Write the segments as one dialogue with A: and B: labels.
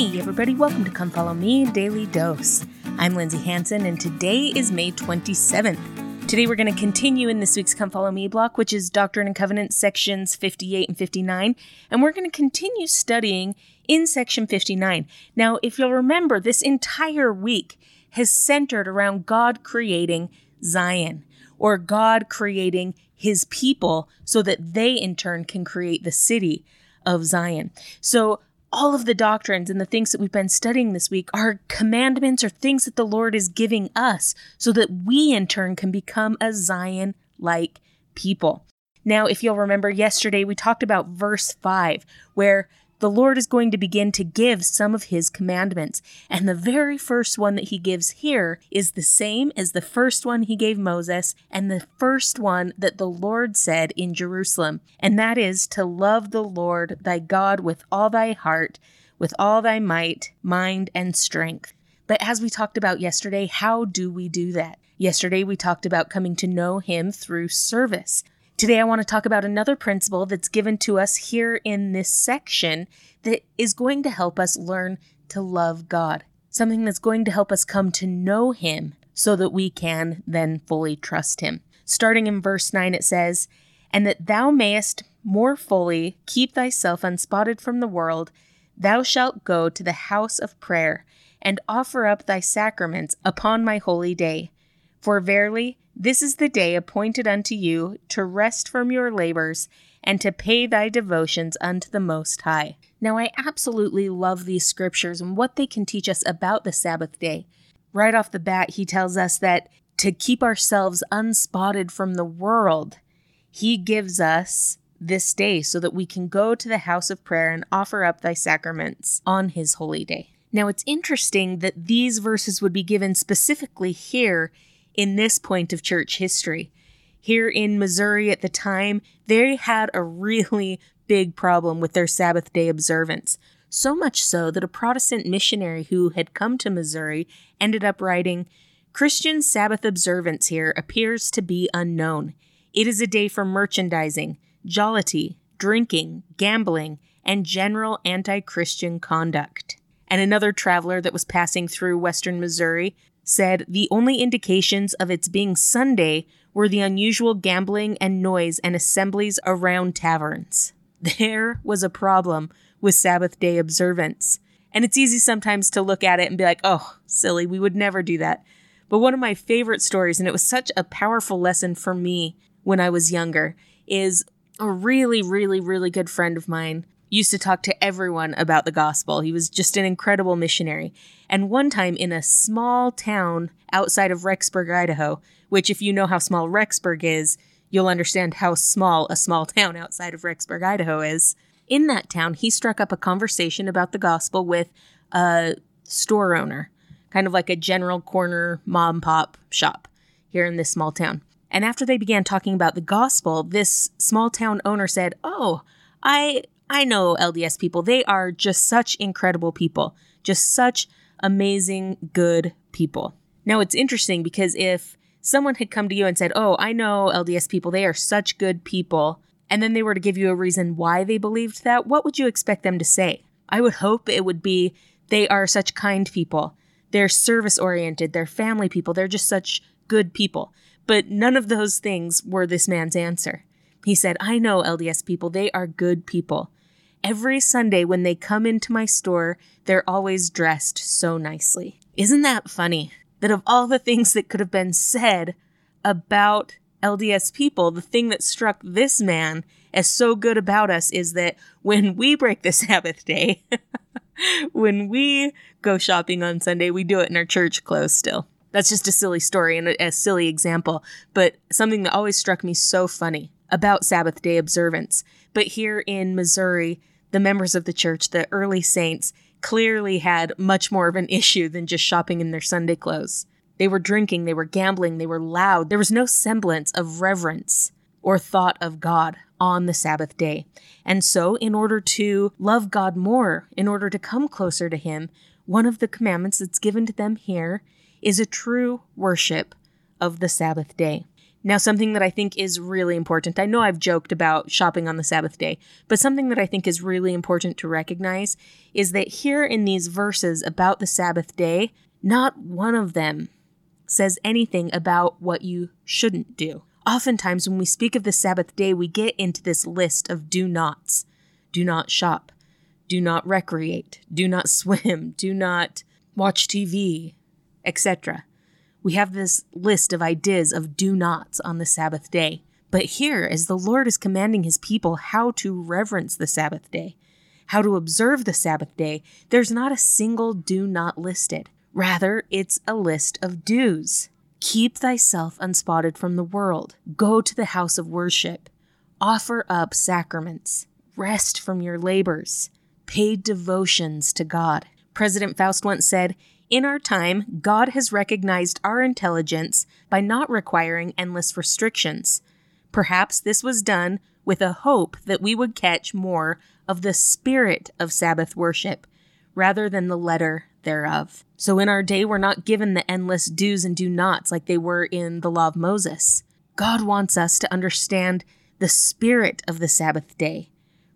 A: Hey, everybody, welcome to Come Follow Me Daily Dose. I'm Lindsay Hanson, and today is May 27th. Today, we're going to continue in this week's Come Follow Me block, which is Doctrine and Covenants sections 58 and 59, and we're going to continue studying in section 59. Now, if you'll remember, this entire week has centered around God creating Zion, or God creating his people so that they in turn can create the city of Zion. So, all of the doctrines and the things that we've been studying this week are commandments or things that the Lord is giving us so that we in turn can become a Zion like people. Now, if you'll remember yesterday, we talked about verse 5, where the Lord is going to begin to give some of his commandments. And the very first one that he gives here is the same as the first one he gave Moses and the first one that the Lord said in Jerusalem. And that is to love the Lord thy God with all thy heart, with all thy might, mind, and strength. But as we talked about yesterday, how do we do that? Yesterday, we talked about coming to know him through service. Today, I want to talk about another principle that's given to us here in this section that is going to help us learn to love God, something that's going to help us come to know Him so that we can then fully trust Him. Starting in verse 9, it says, And that thou mayest more fully keep thyself unspotted from the world, thou shalt go to the house of prayer and offer up thy sacraments upon my holy day. For verily, this is the day appointed unto you to rest from your labors and to pay thy devotions unto the Most High. Now, I absolutely love these scriptures and what they can teach us about the Sabbath day. Right off the bat, he tells us that to keep ourselves unspotted from the world, he gives us this day so that we can go to the house of prayer and offer up thy sacraments on his holy day. Now, it's interesting that these verses would be given specifically here in this point of church history. Here in Missouri at the time, they had a really big problem with their Sabbath day observance. So much so that a Protestant missionary who had come to Missouri ended up writing Christian Sabbath observance here appears to be unknown. It is a day for merchandising, jollity, drinking, gambling, and general anti Christian conduct. And another traveler that was passing through western Missouri said the only indications of its being Sunday were the unusual gambling and noise and assemblies around taverns. There was a problem with Sabbath day observance. And it's easy sometimes to look at it and be like, oh, silly, we would never do that. But one of my favorite stories, and it was such a powerful lesson for me when I was younger, is a really, really, really good friend of mine used to talk to everyone about the gospel. He was just an incredible missionary. And one time in a small town outside of Rexburg, Idaho, which, if you know how small Rexburg is, you'll understand how small a small town outside of Rexburg, Idaho is. In that town, he struck up a conversation about the gospel with a store owner, kind of like a general corner mom pop shop here in this small town. And after they began talking about the gospel, this small town owner said, Oh, I I know LDS people, they are just such incredible people, just such amazing, good people. Now, it's interesting because if someone had come to you and said, Oh, I know LDS people, they are such good people, and then they were to give you a reason why they believed that, what would you expect them to say? I would hope it would be, They are such kind people. They're service oriented. They're family people. They're just such good people. But none of those things were this man's answer. He said, I know LDS people. They are good people. Every Sunday when they come into my store, they're always dressed so nicely. Isn't that funny? That of all the things that could have been said about LDS people, the thing that struck this man as so good about us is that when we break the Sabbath day, when we go shopping on Sunday, we do it in our church clothes still. That's just a silly story and a, a silly example, but something that always struck me so funny about Sabbath day observance. But here in Missouri, the members of the church, the early saints, clearly had much more of an issue than just shopping in their Sunday clothes. They were drinking, they were gambling, they were loud. There was no semblance of reverence or thought of God on the Sabbath day. And so, in order to love God more, in order to come closer to Him, one of the commandments that's given to them here is a true worship of the Sabbath day. Now, something that I think is really important, I know I've joked about shopping on the Sabbath day, but something that I think is really important to recognize is that here in these verses about the Sabbath day, not one of them says anything about what you shouldn't do. Oftentimes, when we speak of the Sabbath day, we get into this list of do nots do not shop, do not recreate, do not swim, do not watch TV, etc. We have this list of ideas of do nots on the Sabbath day. But here, as the Lord is commanding his people how to reverence the Sabbath day, how to observe the Sabbath day, there's not a single do not listed. Rather, it's a list of do's. Keep thyself unspotted from the world. Go to the house of worship. Offer up sacraments. Rest from your labors. Pay devotions to God. President Faust once said, in our time, God has recognized our intelligence by not requiring endless restrictions. Perhaps this was done with a hope that we would catch more of the spirit of Sabbath worship rather than the letter thereof. So in our day, we're not given the endless do's and do nots like they were in the law of Moses. God wants us to understand the spirit of the Sabbath day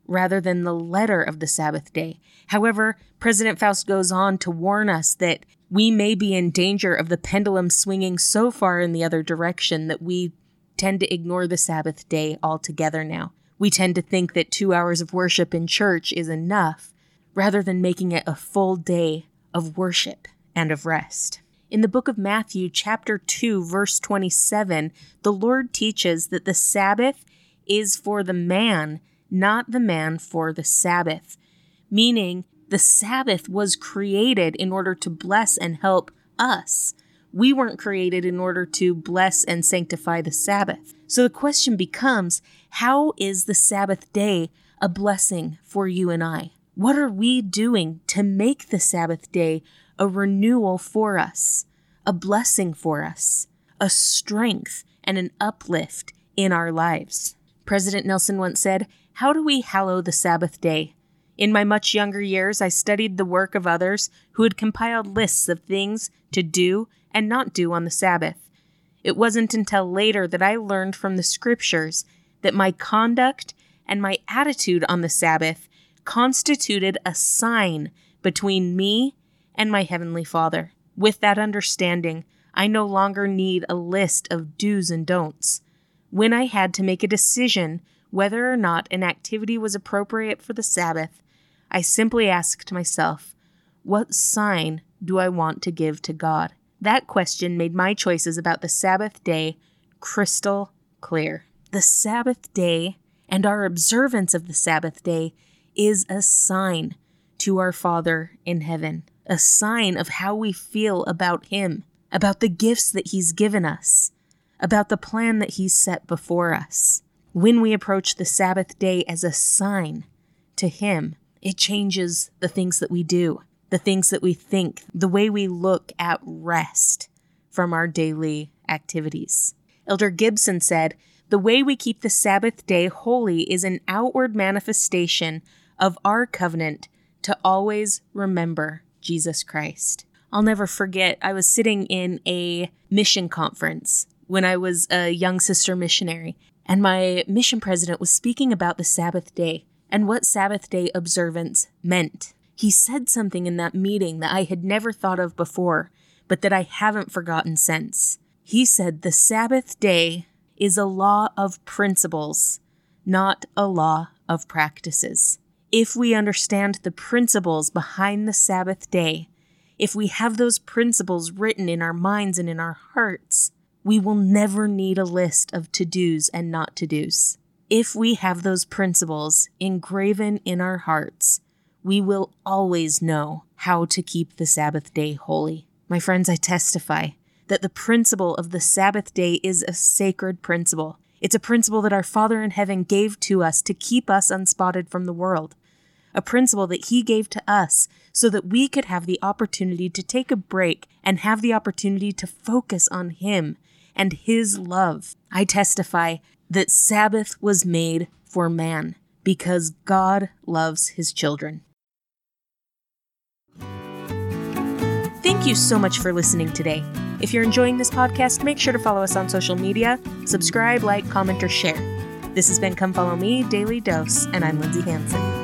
A: rather than the letter of the Sabbath day. However, President Faust goes on to warn us that we may be in danger of the pendulum swinging so far in the other direction that we tend to ignore the Sabbath day altogether now. We tend to think that two hours of worship in church is enough, rather than making it a full day of worship and of rest. In the book of Matthew, chapter 2, verse 27, the Lord teaches that the Sabbath is for the man not the man for the Sabbath, meaning the Sabbath was created in order to bless and help us. We weren't created in order to bless and sanctify the Sabbath. So the question becomes how is the Sabbath day a blessing for you and I? What are we doing to make the Sabbath day a renewal for us, a blessing for us, a strength and an uplift in our lives? President Nelson once said, how do we hallow the Sabbath day? In my much younger years, I studied the work of others who had compiled lists of things to do and not do on the Sabbath. It wasn't until later that I learned from the scriptures that my conduct and my attitude on the Sabbath constituted a sign between me and my Heavenly Father. With that understanding, I no longer need a list of do's and don'ts. When I had to make a decision whether or not an activity was appropriate for the Sabbath, I simply asked myself, what sign do I want to give to God? That question made my choices about the Sabbath day crystal clear. The Sabbath day and our observance of the Sabbath day is a sign to our Father in heaven, a sign of how we feel about Him, about the gifts that He's given us, about the plan that He's set before us. When we approach the Sabbath day as a sign to Him, it changes the things that we do, the things that we think, the way we look at rest from our daily activities. Elder Gibson said, The way we keep the Sabbath day holy is an outward manifestation of our covenant to always remember Jesus Christ. I'll never forget, I was sitting in a mission conference when I was a young sister missionary, and my mission president was speaking about the Sabbath day and what Sabbath day observance meant. He said something in that meeting that I had never thought of before, but that I haven't forgotten since. He said the Sabbath day is a law of principles, not a law of practices. If we understand the principles behind the Sabbath day, if we have those principles written in our minds and in our hearts, we will never need a list of to dos and not to dos. If we have those principles engraven in our hearts, we will always know how to keep the Sabbath day holy. My friends, I testify that the principle of the Sabbath day is a sacred principle. It's a principle that our Father in heaven gave to us to keep us unspotted from the world. A principle that He gave to us so that we could have the opportunity to take a break and have the opportunity to focus on Him and his love. I testify that Sabbath was made for man because God loves his children. Thank you so much for listening today. If you're enjoying this podcast, make sure to follow us on social media, subscribe, like, comment, or share. This has been Come Follow Me Daily Dose, and I'm Lindsay Hanson.